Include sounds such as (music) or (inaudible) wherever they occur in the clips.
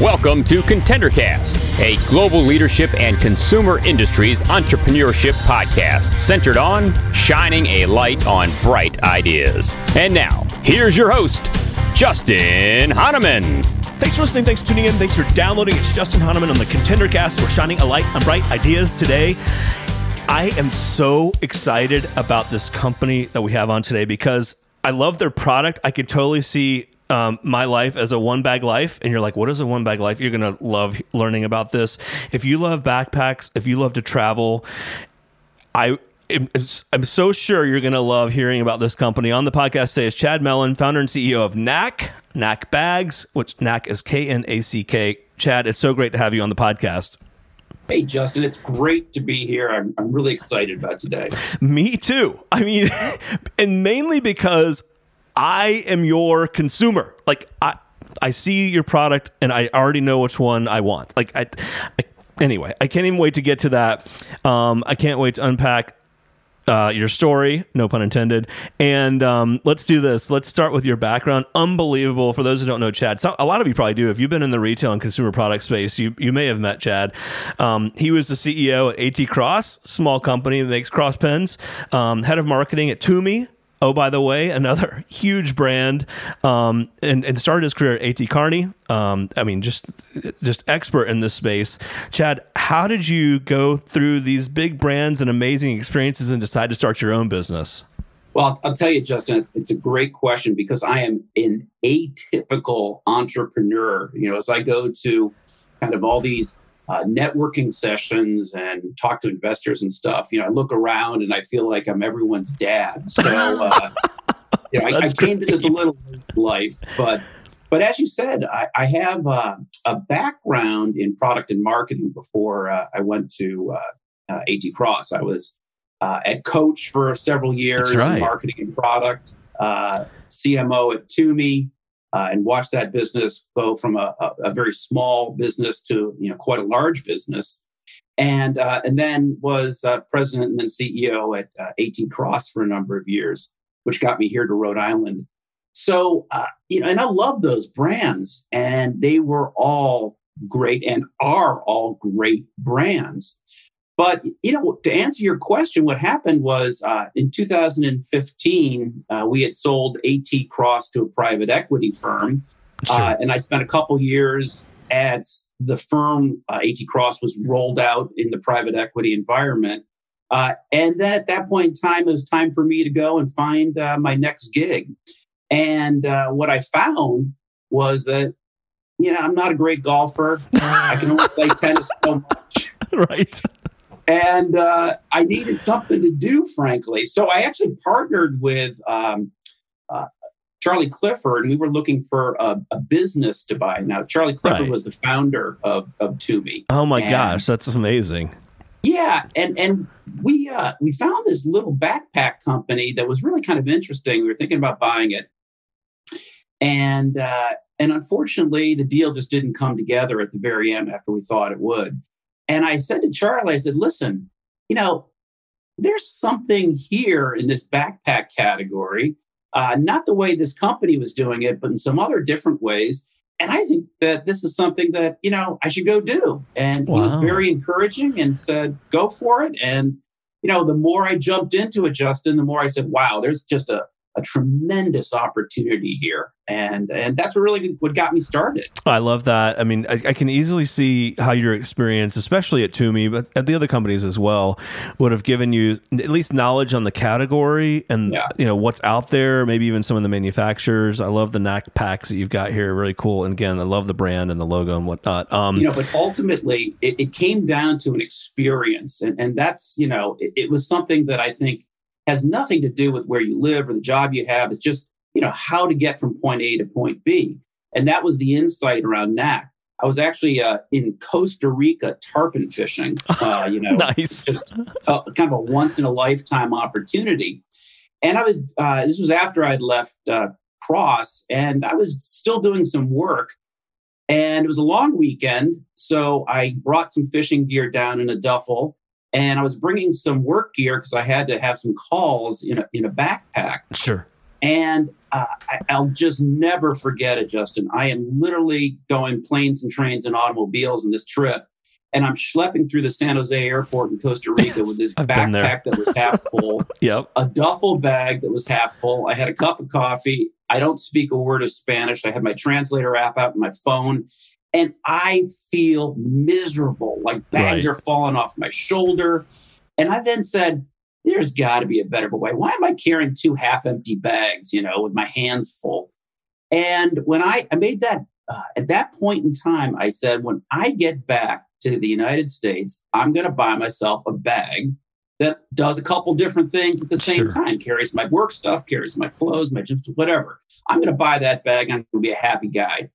Welcome to ContenderCast, a global leadership and consumer industries entrepreneurship podcast centered on shining a light on bright ideas. And now, here's your host, Justin Hahnemann. Thanks for listening. Thanks for tuning in. Thanks for downloading. It's Justin Hahnemann on the ContenderCast. We're shining a light on bright ideas today. I am so excited about this company that we have on today because I love their product. I can totally see um, my life as a one bag life and you're like what is a one bag life? You're gonna love learning about this. If you love backpacks if you love to travel i i'm so sure you're gonna love hearing about this company. On the podcast today is chad mellon founder and ceo of knack knack bags which knack is k-n-a-c-k chad it's so great to have you on the podcast Hey, Justin, it's great to be here. I'm, I'm really excited about today. Me too. I mean, (laughs) and mainly because I am your consumer. Like I I see your product and I already know which one I want. Like I, I anyway, I can't even wait to get to that. Um, I can't wait to unpack uh, your story, no pun intended. And um, let's do this. Let's start with your background. Unbelievable. For those who don't know Chad, so a lot of you probably do. If you've been in the retail and consumer product space, you, you may have met Chad. Um, he was the CEO at AT Cross, small company that makes cross pens, um, head of marketing at Tumi, Oh, by the way, another (laughs) huge brand, um, and, and started his career at AT Kearney. Um, I mean, just just expert in this space. Chad, how did you go through these big brands and amazing experiences and decide to start your own business? Well, I'll tell you, Justin, it's, it's a great question because I am an atypical entrepreneur. You know, as I go to kind of all these uh, networking sessions and talk to investors and stuff, you know, I look around and I feel like I'm everyone's dad. So, uh, (laughs) you know, I, I, came to this a little life, but but as you said, I, I have uh, a background in product and marketing before uh, I went to uh, uh, AT Cross. I was at Coach for several years, right. marketing and product, CMO at Tumi, uh, and watch that business go from a, a, a, very small business to you know quite a large business, and uh, and then was uh, president and then CEO at uh, AT Cross for a number of years, which got me here to Rhode Island. So uh, you know, and I love those brands, and they were all great and are all great brands. But you know, to answer your question, what happened was uh, in 2015 uh, we had sold AT Cross to a private equity firm, sure. uh, and I spent a couple years as the firm uh, AT Cross was rolled out in the private equity environment. Uh, and then at that point in time, it was time for me to go and find uh, my next gig. And what I found was that you know I'm not a great golfer. (laughs) I can only play tennis so much. Right and uh, I needed something to do, frankly. So I actually partnered with um, uh, Charlie Clifford, and we were looking for a, a business to buy. Now, Charlie Clifford right. was the founder of of Tumi. Oh my and, gosh, that's amazing! Yeah, and and we uh, we found this little backpack company that was really kind of interesting. We were thinking about buying it, and uh, and unfortunately, the deal just didn't come together at the very end after we thought it would. And I said to Charlie, I said, listen, you know, there's something here in this backpack category, uh, not the way this company was doing it, but in some other different ways. And I think that this is something that, you know, I should go do. And wow. he was very encouraging and said, go for it. And, you know, the more I jumped into it, Justin, the more I said, wow, there's just a, a tremendous opportunity here. And and that's really what got me started. I love that. I mean I, I, can easily see how your experience especially at Tumi but at the other companies as well would have given you at least knowledge on the category and yeah. you know what's out there maybe even some of the manufacturers. I love the knack packs that you've got here. Really cool. And again i love the brand and the logo and whatnot. Um, you know but ultimately it, it, came down to an experience. And and that's you know it, it was something that i think has nothing to do with where you live or the job you have. It's just, you know, how to get from point A to point B. And that was the insight around Knack. I was actually uh, in Costa Rica tarpon fishing, (laughs) uh, you know, nice. just kind of a once in a lifetime opportunity. And I was, uh, this was after I'd left uh, Cross and I was still doing some work. And it was a long weekend. So I brought some fishing gear down in a duffel and I was bringing some work gear because I had to have some calls in a, in a backpack. Sure. And uh, I, will just never forget it, Justin. I am literally going planes and trains and automobiles in this trip. And I'm schlepping through the San Jose airport in Costa Rica with this backpack that was half full, (laughs) yep. a duffel bag that was half full. I had a cup of coffee. I don't speak a word of Spanish. I had my translator app out on my phone and I feel miserable. Like bags right. are falling off my shoulder. And I then said, there's got to be a better way. Why am I carrying two half empty bags, you know, with my hands full? And when I, I made that, uh, at that point in time, I said, when I get back to the United States, I'm going to buy myself a bag that does a couple different things at the same sure. time carries my work stuff, carries my clothes, my gyms, whatever. I'm going to buy that bag. I'm going to be a happy guy.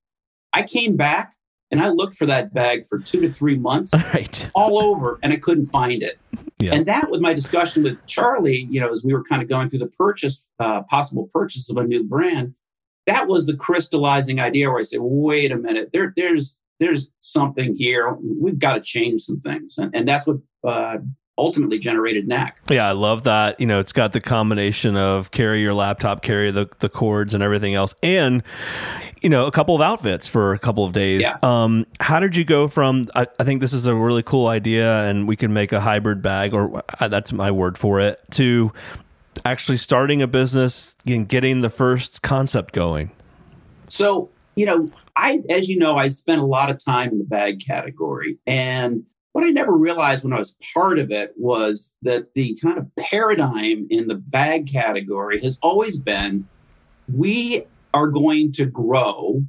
I came back and I looked for that bag for two to three months right. (laughs) all over and I couldn't find it. Yeah. And that was my discussion with Charlie, you know, as we were kind of going through the purchase, uh, possible purchase of a new brand. That was the crystallizing idea where I said, wait a minute, there, there's there's something here. We've got to change some things. And, and that's what uh, ultimately generated Knack. Yeah, I love that. You know, it's got the combination of carry your laptop, carry the, the cords and everything else, and you know, a couple of outfits for a couple of days. Yeah. Um, how did you go from? I, I, think this is a really cool idea, and we can make a hybrid bag, or uh, that's my word for it, to actually starting a business and getting the first concept going. So, you know, I, as you know, I spent a lot of time in the bag category, and what I never realized when I was part of it was that the kind of paradigm in the bag category has always been we are going to grow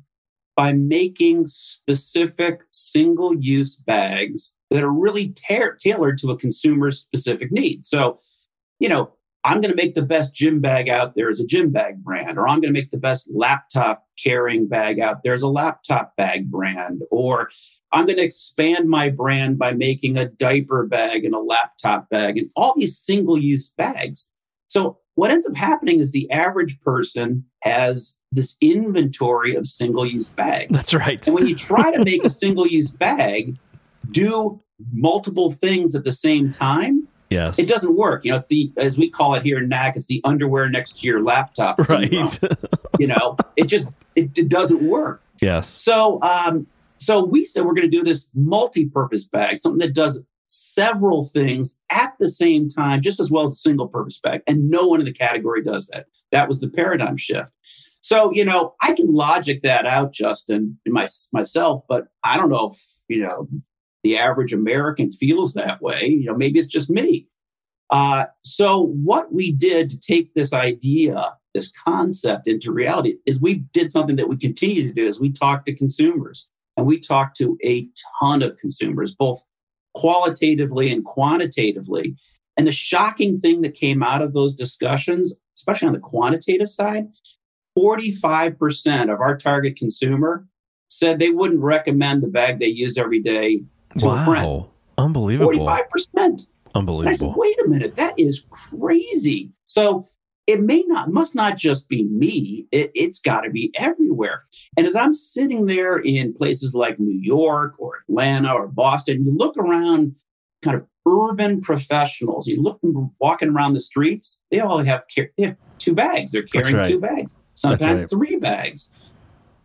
by making specific single use bags that are really ta- tailored to a consumer's specific need. So, you know, I'm going to make the best gym bag out there as a gym bag brand, or I'm going to make the best laptop carrying bag out there as a laptop bag brand, or I'm going to expand my brand by making a diaper bag and a laptop bag and all these single use bags. So, what ends up happening is the average person has this inventory of single use bags. That's right. and when you try to make a (laughs) single use bag do multiple things at the same time, Yes. It doesn't work. You know, it's the as we call it here in Knack, it's the underwear next to your laptop. Right. (laughs) you know, it just it, it doesn't work. Yes. So um so we said we're going to do this multi-purpose bag, something that does several things at the same time, just as well as a single purpose bag. And no one in the category does that. That was the paradigm shift. So, you know, I can logic that out, Justin, my, myself, but I don't know if, you know, the average American feels that way. You know, maybe it's just me. Uh, so, what we did to take this idea, this concept into reality, is we did something that we continue to do. Is we talked to consumers, and we talked to a ton of consumers, both qualitatively and quantitatively. And the shocking thing that came out of those discussions, especially on the quantitative side, 45% of our target consumer said they wouldn't recommend the bag they use every day to wow. a friend. Unbelievable. 45%. Unbelievable. I said, wait a minute, that is crazy. So it may not, must not just be me. It, it's got to be everywhere. And as I'm sitting there in places like New York or Atlanta or Boston, you look around kind of urban professionals, you look them walking around the streets, they all have, they have two bags. They're carrying right. two bags, sometimes right. three bags.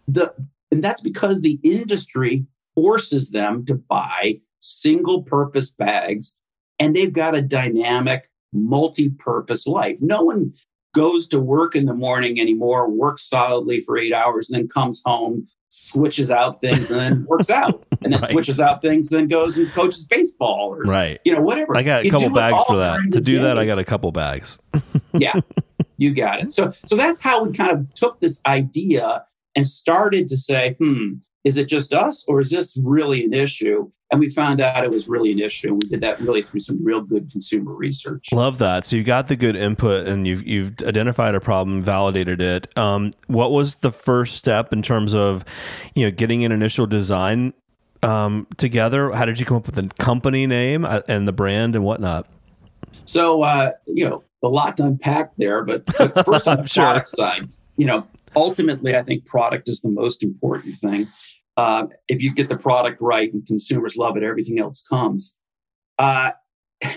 The, and that's because the industry forces them to buy single purpose bags and they've got a dynamic multi-purpose life. No one goes to work in the morning anymore, works solidly for eight hours, and then comes home, switches out things, and then (laughs) works out, and then right. switches out things, then goes and coaches baseball or right, you know, whatever. I got a you couple bags for that. To do day. that, I got a couple bags. yeah, you got it. So, so that's how we kind of took this idea and started to say, hmm, is it just us or is this really an issue? And we found out it was really an issue. We did that really through some real good consumer research. Love that. So you got the good input and you've you've identified a problem, validated it. Um, what was the first step in terms of, you know, getting an initial design um, together? How did you come up with the company name uh, and the brand and whatnot? So uh, you know, a lot to unpack there, but, but (laughs) first on the sure. product side, you know, ultimately, I think product is the most important thing. Uh, if you get the product right and consumers love it, everything else comes. Uh, (laughs)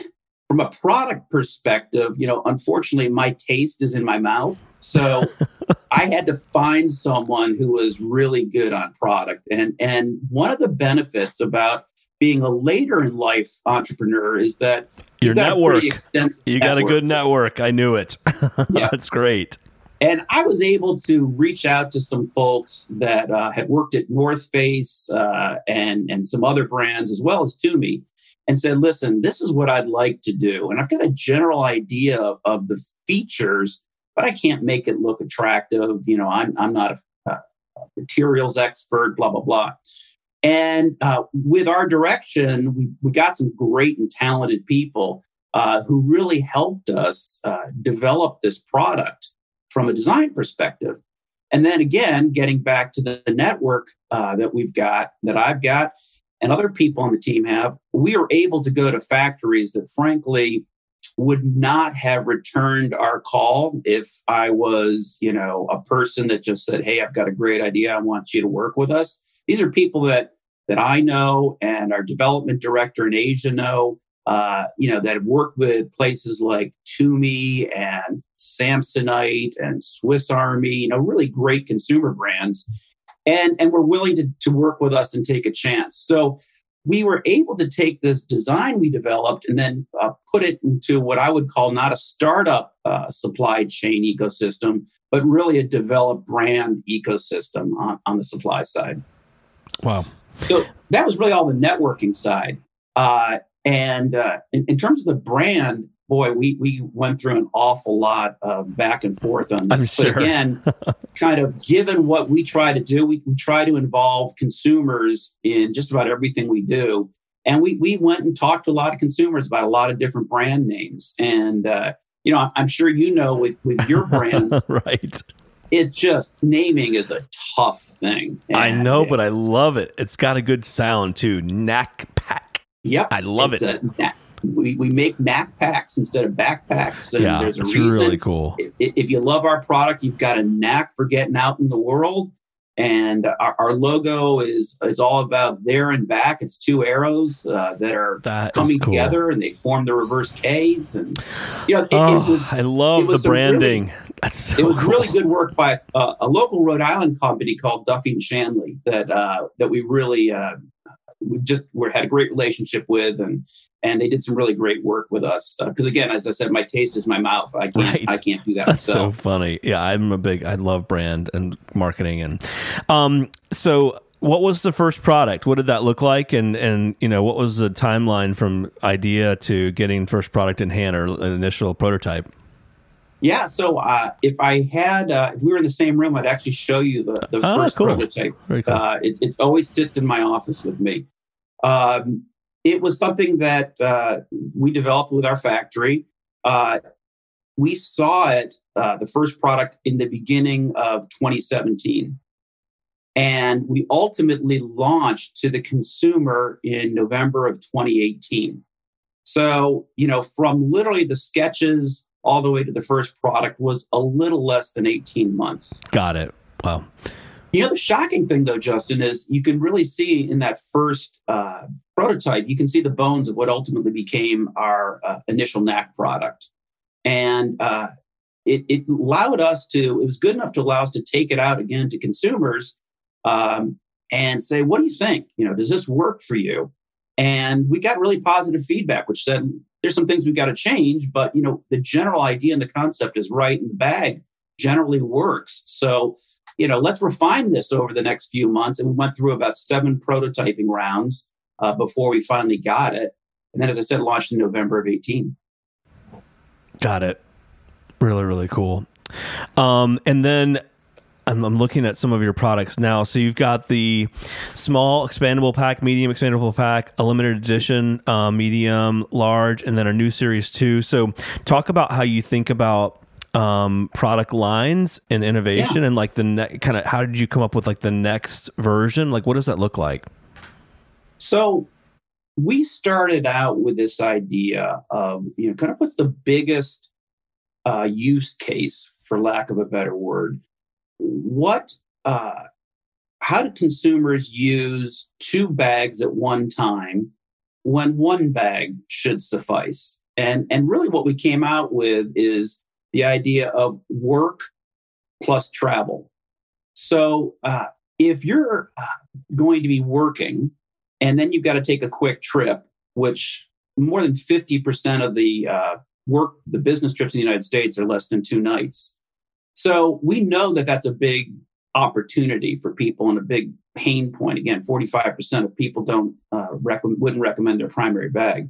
from a product perspective, you know, unfortunately, my taste is in my mouth. So (laughs) I had to find someone who was really good on product. And and one of the benefits about being a later in life entrepreneur is that your network. You got a good network. I knew it. (laughs) yeah. That's great. And I was able to reach out to some folks that uh, had worked at North Face uh, and and some other brands as well as Tumi and said, "Listen, this is what I'd like to do, and I've got a general idea of, the features, but I can't make it look attractive. You know, I'm I'm not a, a materials expert. Blah blah blah." And uh, with our direction, we, we got some great and talented people uh, who really helped us uh, develop this product from a design perspective. And then again, getting back to the, the network uh, that we've got, that I've got, and other people on the team have, we are able to go to factories that frankly would not have returned our call if I was, you know, a person that just said, "Hey, I've got a great idea. I want you to work with us." These are people that that I know and our development director in Asia know, uh, you know, that have worked with places like Tumi and Samsonite and Swiss Army, you know, really great consumer brands. And, and were willing to, to work with us and take a chance. So we were able to take this design we developed and then uh, put it into what I would call not a startup uh, supply chain ecosystem, but really a developed brand ecosystem on, on the supply side. Wow. So that was really all the networking side. Uh, and uh, in, in, terms of the brand, boy, we we went through an awful lot of back and forth on this. But again, (laughs) kind of given what we try to do, we, we try to involve consumers in just about everything we do. And we we went and talked to a lot of consumers about a lot of different brand names. And uh, you know, I'm sure you know with with your (laughs) brands, right? It's just naming is a tough thing. And I know, but I love it. It's got a good sound too. Knack pack. Yep. I love it. We, we make knack packs instead of backpacks. And yeah, there's a it's reason. really cool. If, if, you love our product, you've got a knack for getting out in the world. And our, our logo is is all about there and back. It's two arrows uh, that are that coming cool. together, and they form the reverse K's. And you know, it, oh, it was, I love the branding. Really, so it was cool. really good work by uh, a local Rhode Island company called Duffy and Shanley that uh, that we really uh, we just we had a great relationship with, and and they did some really great work with us. Because uh, again, as I said, my taste is my mouth. I can't right. I can't do that. That's myself. so funny. Yeah, I'm a big. I love brand and marketing, and um, so what was the first product? What did that look like? And and you know, what was the timeline from idea to getting first product in hand or initial prototype? Yeah, so uh, if I had, uh, if we were in the same room, I'd actually show you the, the oh, first cool. prototype. Cool. Uh, it, it, always sits in my office with me. Um, it was something that uh, we developed with our factory. Uh, we saw it, uh, the first product, in the beginning of 2017. And we ultimately launched to the consumer in November of 2018. So, you know, from literally the sketches all the way to the first product was a little less than 18 months. Got it. Wow. You other shocking thing, though, Justin, is you can really see in that first uh, prototype, you can see the bones of what ultimately became our uh, initial knack product. And uh, it, it, allowed us to, it was good enough to allow us to take it out again to consumers um, and say, what do you think? You know, does this work for you? And we got really positive feedback, which said, there's some things we've got to change, but you know, the general idea and the concept is right and the bag generally works. So, you know, let's refine this over the next few months. And we went through about seven prototyping rounds uh, before we finally got it. And then, as I said, launched in November of 18. Got it. Really, really cool. Um, and then I'm, I'm, looking at some of your products now. So you've got the small expandable pack, medium expandable pack, a limited edition, uh, medium, large, and then a new series too. So talk about how you think about um, product lines and innovation, yeah. and like the ne- kind of how did you come up with like the next version? Like what does that look like? So we started out with this idea of you know kind of what's the biggest uh, use case, for lack of a better word, what uh, how do consumers use two bags at one time when one bag should suffice And, and really, what we came out with is the idea of work plus travel. So, uh, if you're uh, going to be working and then you've got to take a quick trip, which more than 50% of the uh, work, the business trips in the United States are less than two nights. So we know that that's a big opportunity for people and a big pain point. Again, 45% of people don't uh, rec- wouldn't recommend their primary bag.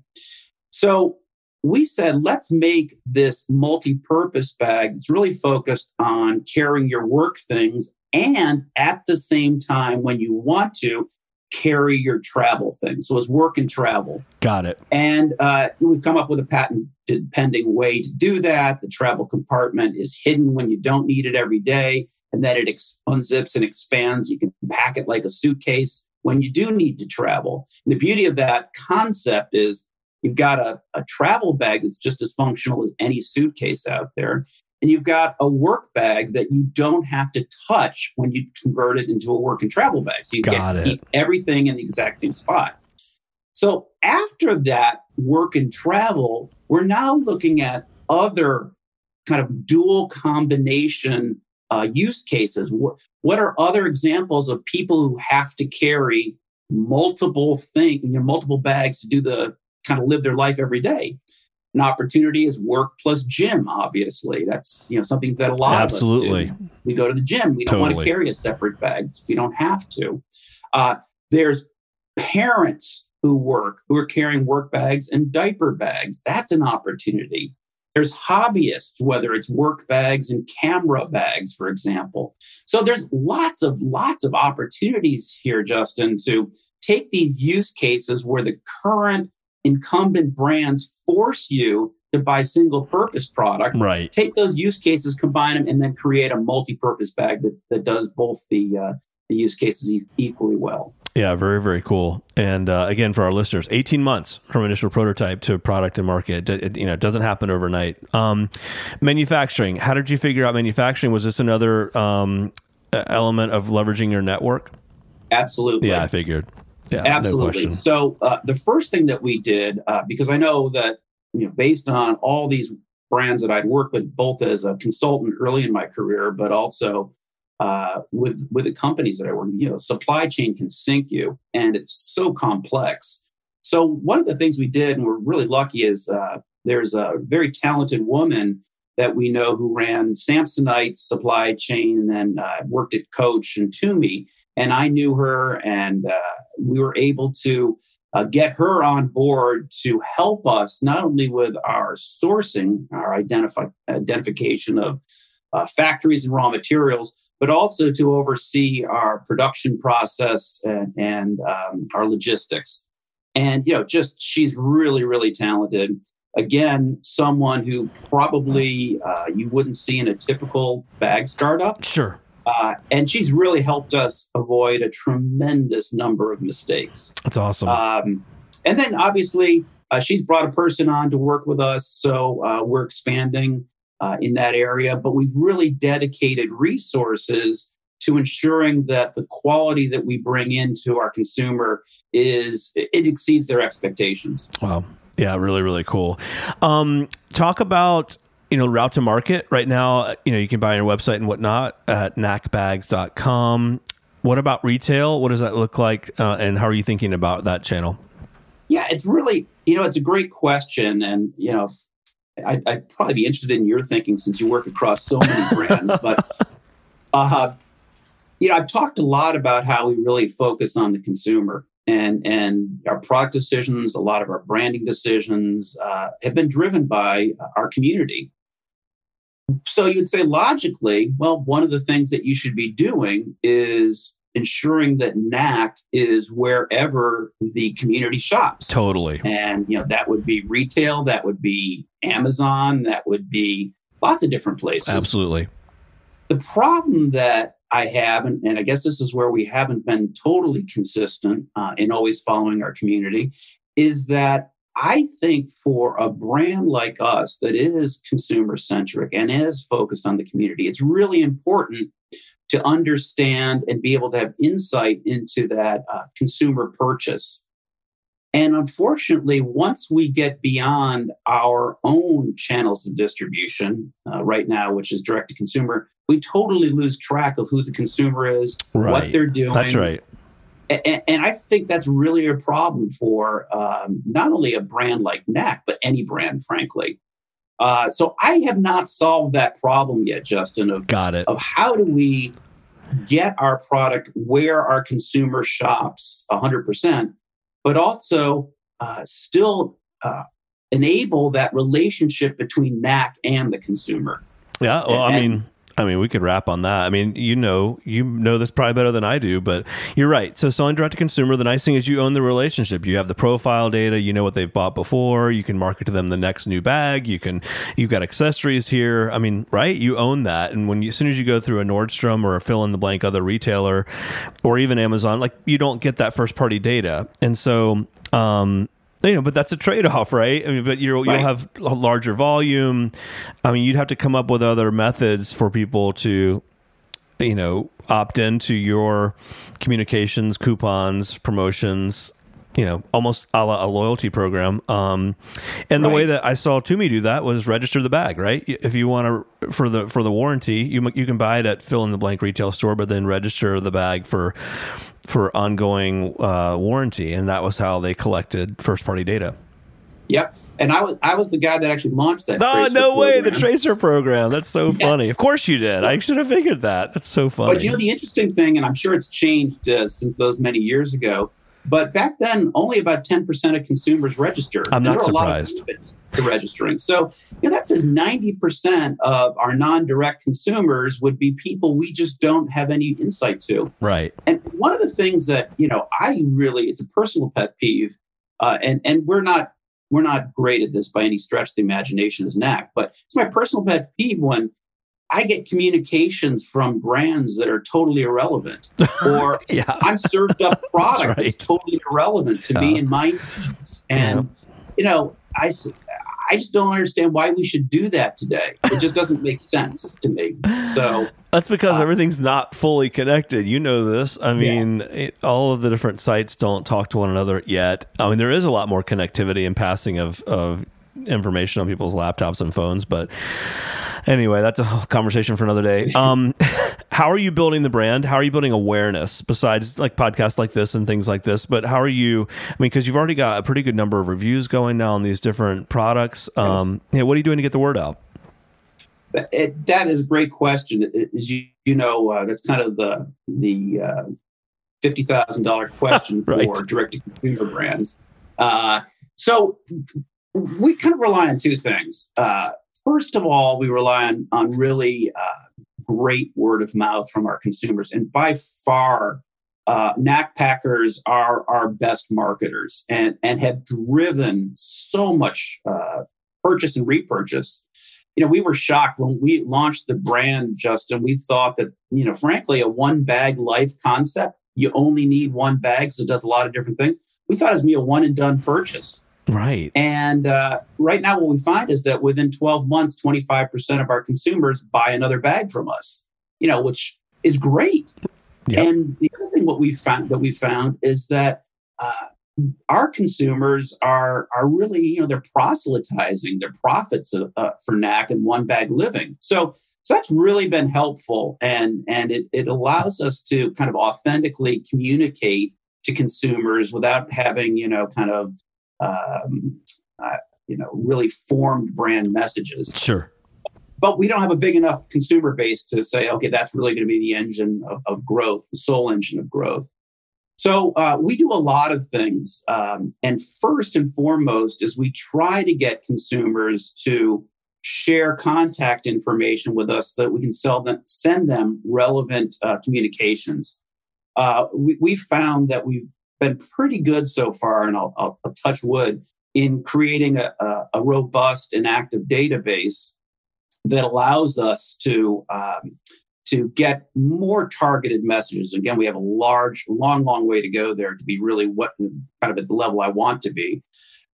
So we said, let's make this multi-purpose bag that's really focused on carrying your work things and at the same time when you want to carry your travel things. So it's work and travel. Got it. And uh, we've come up with a patent pending way to do that. The travel compartment is hidden when you don't need it every day and then it ex- unzips and expands. You can pack it like a suitcase when you do need to travel. And the beauty of that concept is you've got a, a travel bag that's just as functional as any suitcase out there and you've got a work bag that you don't have to touch when you convert it into a work and travel bag. So you got get to it. keep everything in the exact same spot. So after that work and travel, we're now looking at other kind of dual combination uh, use cases. What, what are other examples of people who have to carry multiple things, you know, multiple bags to do the kind of live their life every day? an opportunity is work plus gym obviously. That's you know something that a lot absolutely of us do. we go to the gym. We don't want to carry a separate bag. We don't have to. Uh, there's parents who work who are carrying work bags and diaper bags. That's an opportunity. There's hobbyists whether it's work bags and camera bags for example. So there's lots of lots of opportunities here justin to take these use cases where the current incumbent brands force you to buy single purpose product. Right. Take those use cases, combine them, and then create a multi purpose bag that, that does both the, uh, the use cases e- equally well. Yeah, very, very cool. And uh, again, for our listeners, 18 months from initial prototype to product and market. It, you know, it doesn't happen overnight. Um, manufacturing. How did you figure out manufacturing? Was this another um, element of leveraging your network? Absolutely. Yeah, I figured. Yeah, absolutely. No so uh, the first thing that we did, uh, because I know that you know, based on all these brands that I'd worked with, both as a consultant early in my career, but also uh, with with the companies that I work, you know, supply chain can sink you, and it's so complex. So one of the things we did, and we're really lucky, is uh, there's a very talented woman that we know who ran Samsonite supply chain and then uh, worked at Coach and Tumi. And I knew her, and uh, we were able to uh, get her on board to help us not only with our sourcing, our identify, identification of uh, factories and raw materials, but also to oversee our production process and, and um, our logistics. And you know, just she's really, really talented again, someone who probably uh, you wouldn't see in a typical bag startup. Sure. Uh, and she's really helped us avoid a tremendous number of mistakes. That's awesome. Um, and then obviously, uh, she's brought a person on to work with us. So uh, we're expanding uh, in that area. But we've really dedicated resources to ensuring that the quality that we bring into our consumer is it exceeds their expectations. Wow. Yeah, really, really cool. Um, talk about you know route to market right now. You know you can buy on your website and whatnot at knackbags.com. What about retail? What does that look like, uh, and how are you thinking about that channel? Yeah, it's really you know it's a great question, and you know I, would probably be interested in your thinking since you work across so many (laughs) brands, but. Uh, you know, I've talked a lot about how we really focus on the consumer and and our product decisions, a lot of our branding decisions uh, have been driven by our community. So you'd say logically, well, one of the things that you should be doing is ensuring that Knack is wherever the community shops. Totally. And you know that would be retail, that would be Amazon, that would be lots of different places. Absolutely. The problem that I have, and, and I guess this is where we haven't been totally consistent uh, in always following our community, is that I think for a brand like us that is consumer centric and is focused on the community, it's really important to understand and be able to have insight into that uh, consumer purchase. And unfortunately, once we get beyond our own channels of distribution uh, right now, which is direct to consumer, we totally lose track of who the consumer is, right. what they're doing. That's right. And, and, I think that's really a problem for um, not only a brand like Knack, but any brand, frankly. Uh, so I have not solved that problem yet, Justin. Of, Got it. Of how do we get our product where our consumer shops 100%, but also uh, still uh, enable that relationship between Knack and the consumer. Yeah, well, I mean, I mean, we could wrap on that. I mean, you know, you know this probably better than I do, but you're right. So selling direct to consumer, the nice thing is you own the relationship. You have the profile data. You know what they've bought before. You can market to them the next new bag. You can, you've got accessories here. I mean, right? You own that. And when you, as soon as you go through a Nordstrom or a fill in the blank other retailer, or even Amazon, like you don't get that first party data. And so, um, you know, but that's a trade off, right? I mean, but you right. you'll have a larger volume. I mean, you'd have to come up with other methods for people to, you know, opt into your communications, coupons, promotions. You know, almost a, la a loyalty program. Um, and right. the way that I saw Tumi do that was register the bag, right? If you want to for the for the warranty, you you can buy it at fill in the blank retail store, but then register the bag for for ongoing uh, warranty, and that was how they collected first party data. Yep, and I was I was the guy that actually launched that. No, no way, the Tracer program. That's so funny. Of course you did. I should have figured that. That's so funny. But you know the interesting thing, and I'm sure it's changed uh, since those many years ago. But back then, only about 10% of consumers registered. I'm not surprised. to registering. So you know, that says 90% of our non direct consumers would be people we just don't have any insight to. Right. And one of the things that, you know, I really, it's a personal pet peeve, uh, and, and we're not we're not great at this by any stretch of the imagination as Knack, but it's my personal pet peeve when I get communications from brands that are totally irrelevant, (laughs) or yeah. I'm served up (laughs) product right. that's totally irrelevant to me and my needs. And yeah. you know, I I just don't understand why we should do that today. It just doesn't make sense to me. So that's because uh, everything's not fully connected. You know this. I mean, yeah. it, all of the different sites don't talk to one another yet. I mean, there is a lot more connectivity and passing of of information on people's laptops and phones, but Anyway, that's a conversation for another day. Um, (laughs) how are you building the brand? How are you building awareness besides like podcasts like this and things like this? But how are you? I mean, because you've already got a pretty good number of reviews going now on these different products. Um, yes. yeah, what are you doing to get the word out? It, that is a great question. As you, you know, uh, that's kind of the the uh, fifty thousand dollar question (laughs) right. for direct to consumer brands. Uh, so we kind of rely on two things. Uh, First of all, we rely on, on really uh, great word of mouth from our consumers. And by far, uh, Packers are our best marketers and, and have driven so much uh, purchase and repurchase. You know, we were shocked when we launched the brand, Justin. We thought that, you know, frankly, a one bag life concept, you only need one bag, so it does a lot of different things. We thought it was be a one and done purchase. Right. And uh, right now, what we find is that within 12 months, 25% of our consumers buy another bag from us, you know, which is great. Yep. And the other thing what we found that we found is that uh, our consumers are are really you know they're proselytizing their prophets uh, uh for Knack and one bag living. So so that's really been helpful and and it, it allows us to kind of authentically communicate to consumers without having you know kind of um, uh, you know, really formed brand messages. Sure. But we don't have a big enough consumer base to say, okay, that's really going to be the engine of, of growth, the sole engine of growth. So uh, we do a lot of things. Um, and first and foremost is we try to get consumers to share contact information with us so that we can sell them, send them relevant uh, communications. Uh, we, we found that we've been pretty good so far, and I'll, I'll, I'll touch wood in creating a, a, robust and active database that allows us to um, to get more targeted messages. Again, we have a large, long, long way to go there to be really what kind of at the level I want to be.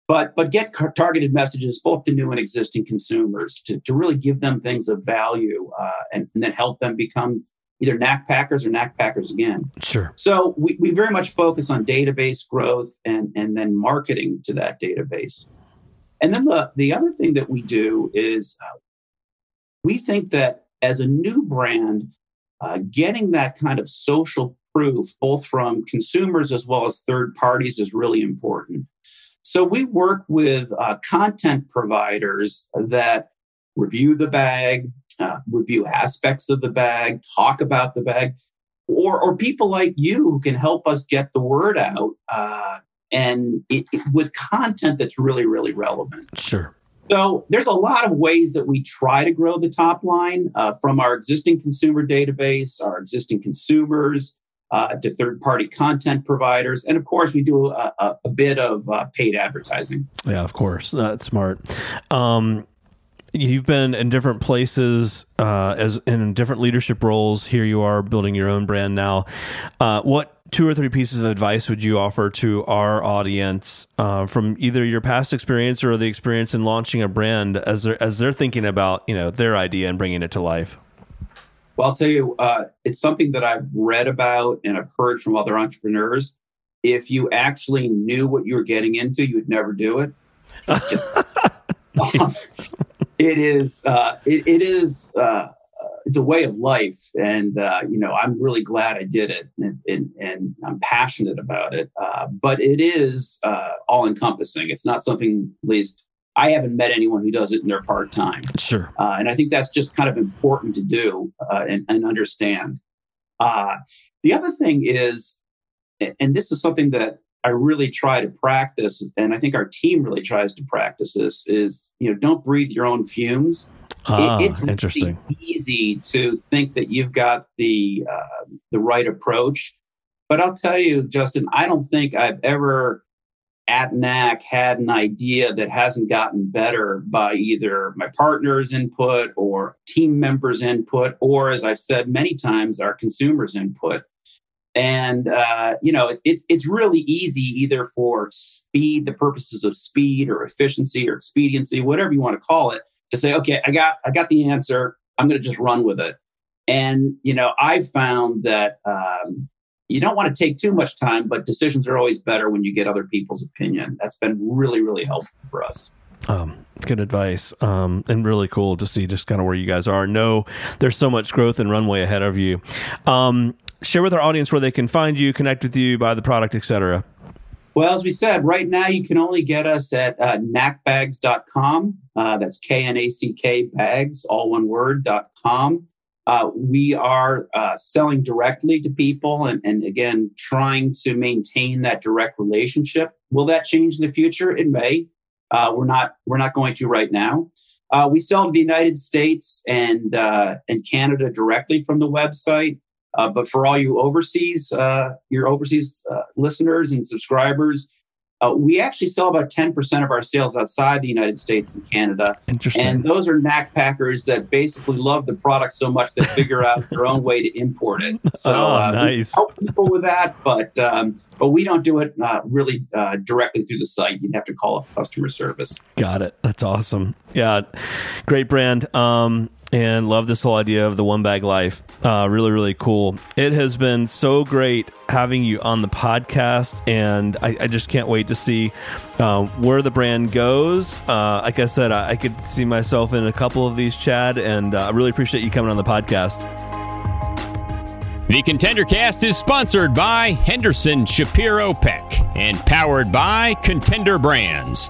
But but get targeted messages both to new and existing consumers to, to really give them things of value uh, and, and then help them become either knack packers or knack packers again. Sure. So we, we very much focus on database growth and, and then marketing to that database. And then the, the other thing that we do is uh, we think that as a new brand, uh, getting that kind of social proof, both from consumers as well as third parties, is really important. So we work with uh, content providers that review the bag, uh, review aspects of the bag, talk about the bag, or, or people like you who can help us get the word out uh, and it, it, with content that's really, really relevant. Sure. So there's a lot of ways that we try to grow the top line uh, from our existing consumer database, our existing consumers, uh, to third party content providers. And of course, we do a, a, a bit of uh, paid advertising. Yeah, of course. That's smart. Um, you've been in different places uh, as in different leadership roles. Here you are building your own brand now. Uh, what two or three pieces of advice would you offer to our audience uh, from either your past experience or the experience in launching a brand as they're as they're thinking about you know their idea and bringing it to life? Well, I'll tell you, uh, it's something that I've read about and I've heard from other entrepreneurs. If you actually knew what you were getting into, you would never do it. (laughs) Just, (laughs) (laughs) it is. Uh, it, it is. Uh, it's a way of life, and uh, you know, I'm really glad I did it, and, and, and I'm passionate about it. Uh, but it is uh, all encompassing. It's not something, at least I haven't met anyone who does it in their part time. Sure. Uh, and I think that's just kind of important to do uh, and, and, understand. Uh, the other thing is, and this is something that I really try to practice, and I think our team really tries to practice this, is you know, don't breathe your own fumes. Ah, it, it's really interesting. easy to think that you've got the uh, the right approach, but I'll tell you, Justin, I don't think I've ever at Knack had an idea that hasn't gotten better by either my partner's input or team members' input, or as I've said many times, our consumers' input. And uh, you know, it's it's really easy either for speed, the purposes of speed or efficiency or expediency, whatever you want to call it, to say, okay, I got I got the answer. I'm going to just run with it. And you know, I've found that um, you don't want to take too much time, but decisions are always better when you get other people's opinion. That's been really, really helpful for us. Um, good advice. Um, and really cool to see just kind of where you guys are. No, there's so much growth and runway ahead of you. Um, share with our audience where they can find you, connect with you, buy the product, etc. Well, as we said, right now you can only get us at uh, knackbags.com. Uh, that's K N A C K bags, all one word, dot com. Uh, we are uh, selling directly to people and, and, again, trying to maintain that direct relationship. Will that change in the future? It may. Uh, we're not we're not going to right now. Uh, we sell to the United States and uh, and Canada directly from the website. Uh, but for all you overseas your overseas listeners and subscribers, uh, we actually sell about 10% of our sales outside the United States and Canada. Interesting. And those are knack packers that basically love the product so much they figure out their own way to import it. (laughs) So oh, uh, nice. help people with that, but um, but we don't do it uh, really uh, directly through the site. You'd have to call up customer service. Got it. That's awesome. Yeah, great brand. Um, and love this whole idea of the one bag life. Uh, really, really cool. It has been so great having you on the podcast, and I, I just can't wait to see uh, where the brand goes. Uh, like I said, I, I, could see myself in a couple of these, Chad, and uh, I really appreciate you coming on the podcast. The Contender Cast is sponsored by Henderson Shapiro Peck and powered by Contender Brands.